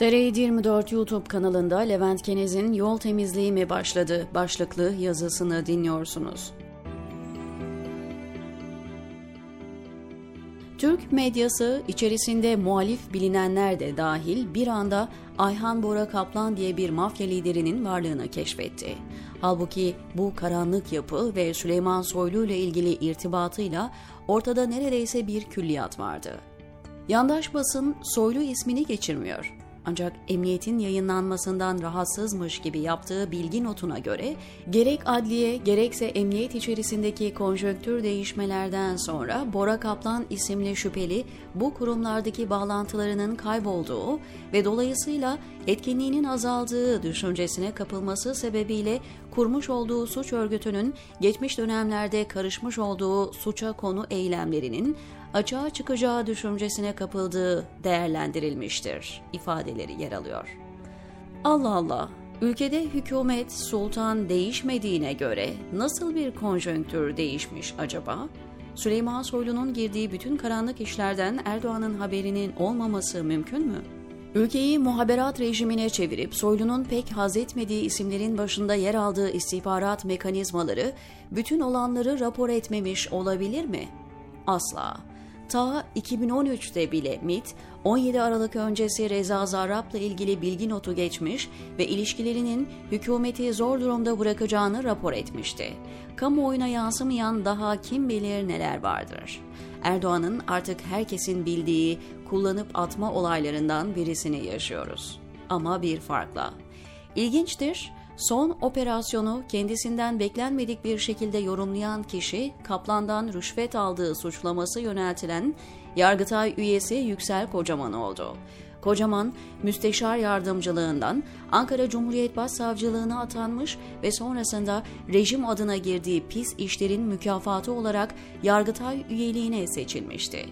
TR24 YouTube kanalında Levent Kenez'in Yol Temizliği mi başladı başlıklı yazısını dinliyorsunuz. Türk medyası içerisinde muhalif bilinenler de dahil bir anda Ayhan Bora Kaplan diye bir mafya liderinin varlığını keşfetti. Halbuki bu karanlık yapı ve Süleyman Soylu ile ilgili irtibatıyla ortada neredeyse bir külliyat vardı. Yandaş basın Soylu ismini geçirmiyor. Ancak emniyetin yayınlanmasından rahatsızmış gibi yaptığı bilgi notuna göre gerek adliye gerekse emniyet içerisindeki konjonktür değişmelerden sonra Bora Kaplan isimli şüpheli bu kurumlardaki bağlantılarının kaybolduğu ve dolayısıyla etkinliğinin azaldığı düşüncesine kapılması sebebiyle kurmuş olduğu suç örgütünün geçmiş dönemlerde karışmış olduğu suça konu eylemlerinin açığa çıkacağı düşüncesine kapıldığı değerlendirilmiştir ifadeleri yer alıyor. Allah Allah, ülkede hükümet sultan değişmediğine göre nasıl bir konjonktür değişmiş acaba? Süleyman Soylu'nun girdiği bütün karanlık işlerden Erdoğan'ın haberinin olmaması mümkün mü? Ülkeyi muhaberat rejimine çevirip Soylu'nun pek haz etmediği isimlerin başında yer aldığı istihbarat mekanizmaları bütün olanları rapor etmemiş olabilir mi? Asla. Ta 2013'te bile MIT, 17 Aralık öncesi Reza Zarrab'la ilgili bilgi notu geçmiş ve ilişkilerinin hükümeti zor durumda bırakacağını rapor etmişti. Kamuoyuna yansımayan daha kim bilir neler vardır. Erdoğan'ın artık herkesin bildiği kullanıp atma olaylarından birisini yaşıyoruz. Ama bir farkla. İlginçtir, Son operasyonu kendisinden beklenmedik bir şekilde yorumlayan kişi Kaplan'dan rüşvet aldığı suçlaması yöneltilen Yargıtay üyesi Yüksel Kocaman oldu. Kocaman, müsteşar yardımcılığından Ankara Cumhuriyet Başsavcılığına atanmış ve sonrasında rejim adına girdiği pis işlerin mükafatı olarak Yargıtay üyeliğine seçilmişti.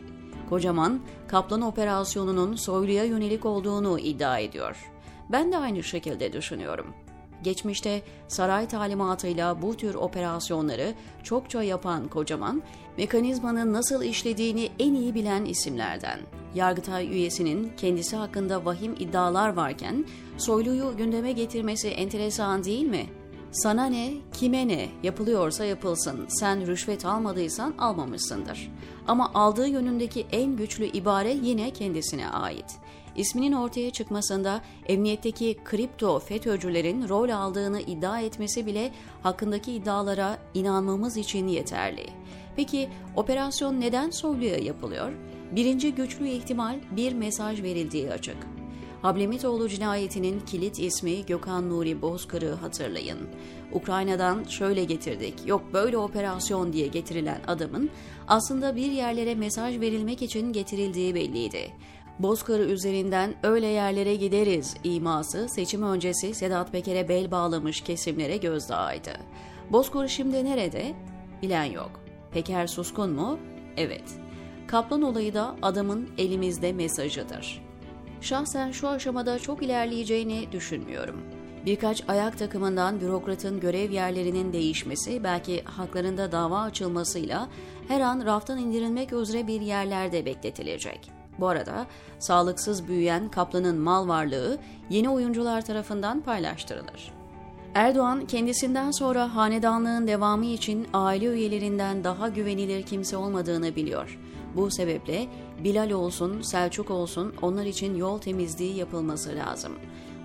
Kocaman, Kaplan operasyonunun soyluya yönelik olduğunu iddia ediyor. Ben de aynı şekilde düşünüyorum. Geçmişte saray talimatıyla bu tür operasyonları çokça yapan Kocaman, mekanizmanın nasıl işlediğini en iyi bilen isimlerden. Yargıtay üyesinin kendisi hakkında vahim iddialar varken Soylu'yu gündeme getirmesi enteresan değil mi? Sana ne, kime ne, yapılıyorsa yapılsın, sen rüşvet almadıysan almamışsındır. Ama aldığı yönündeki en güçlü ibare yine kendisine ait isminin ortaya çıkmasında emniyetteki kripto FETÖ'cülerin rol aldığını iddia etmesi bile hakkındaki iddialara inanmamız için yeterli. Peki operasyon neden Soylu'ya yapılıyor? Birinci güçlü ihtimal bir mesaj verildiği açık. Hablemitoğlu cinayetinin kilit ismi Gökhan Nuri Bozkır'ı hatırlayın. Ukrayna'dan şöyle getirdik, yok böyle operasyon diye getirilen adamın aslında bir yerlere mesaj verilmek için getirildiği belliydi. Bozkırı üzerinden öyle yerlere gideriz iması seçim öncesi Sedat Peker'e bel bağlamış kesimlere gözdağıydı. Bozkır şimdi nerede? Bilen yok. Peker suskun mu? Evet. Kaplan olayı da adamın elimizde mesajıdır. Şahsen şu aşamada çok ilerleyeceğini düşünmüyorum. Birkaç ayak takımından bürokratın görev yerlerinin değişmesi, belki haklarında dava açılmasıyla her an raftan indirilmek üzere bir yerlerde bekletilecek. Bu arada sağlıksız büyüyen Kaplan'ın mal varlığı yeni oyuncular tarafından paylaştırılır. Erdoğan kendisinden sonra hanedanlığın devamı için aile üyelerinden daha güvenilir kimse olmadığını biliyor. Bu sebeple Bilal olsun, Selçuk olsun onlar için yol temizliği yapılması lazım.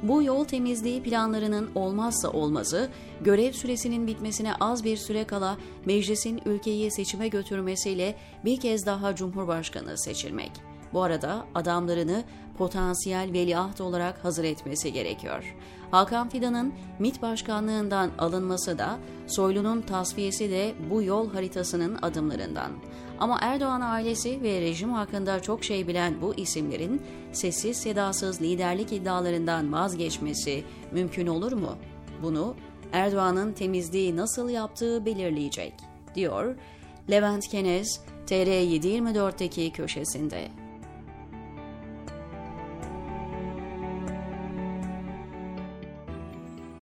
Bu yol temizliği planlarının olmazsa olmazı, görev süresinin bitmesine az bir süre kala meclisin ülkeyi seçime götürmesiyle bir kez daha Cumhurbaşkanı seçilmek. Bu arada adamlarını potansiyel veliaht olarak hazır etmesi gerekiyor. Hakan Fidan'ın MİT başkanlığından alınması da Soylu'nun tasfiyesi de bu yol haritasının adımlarından. Ama Erdoğan ailesi ve rejim hakkında çok şey bilen bu isimlerin sessiz sedasız liderlik iddialarından vazgeçmesi mümkün olur mu? Bunu Erdoğan'ın temizliği nasıl yaptığı belirleyecek, diyor Levent Kenez TR724'teki köşesinde.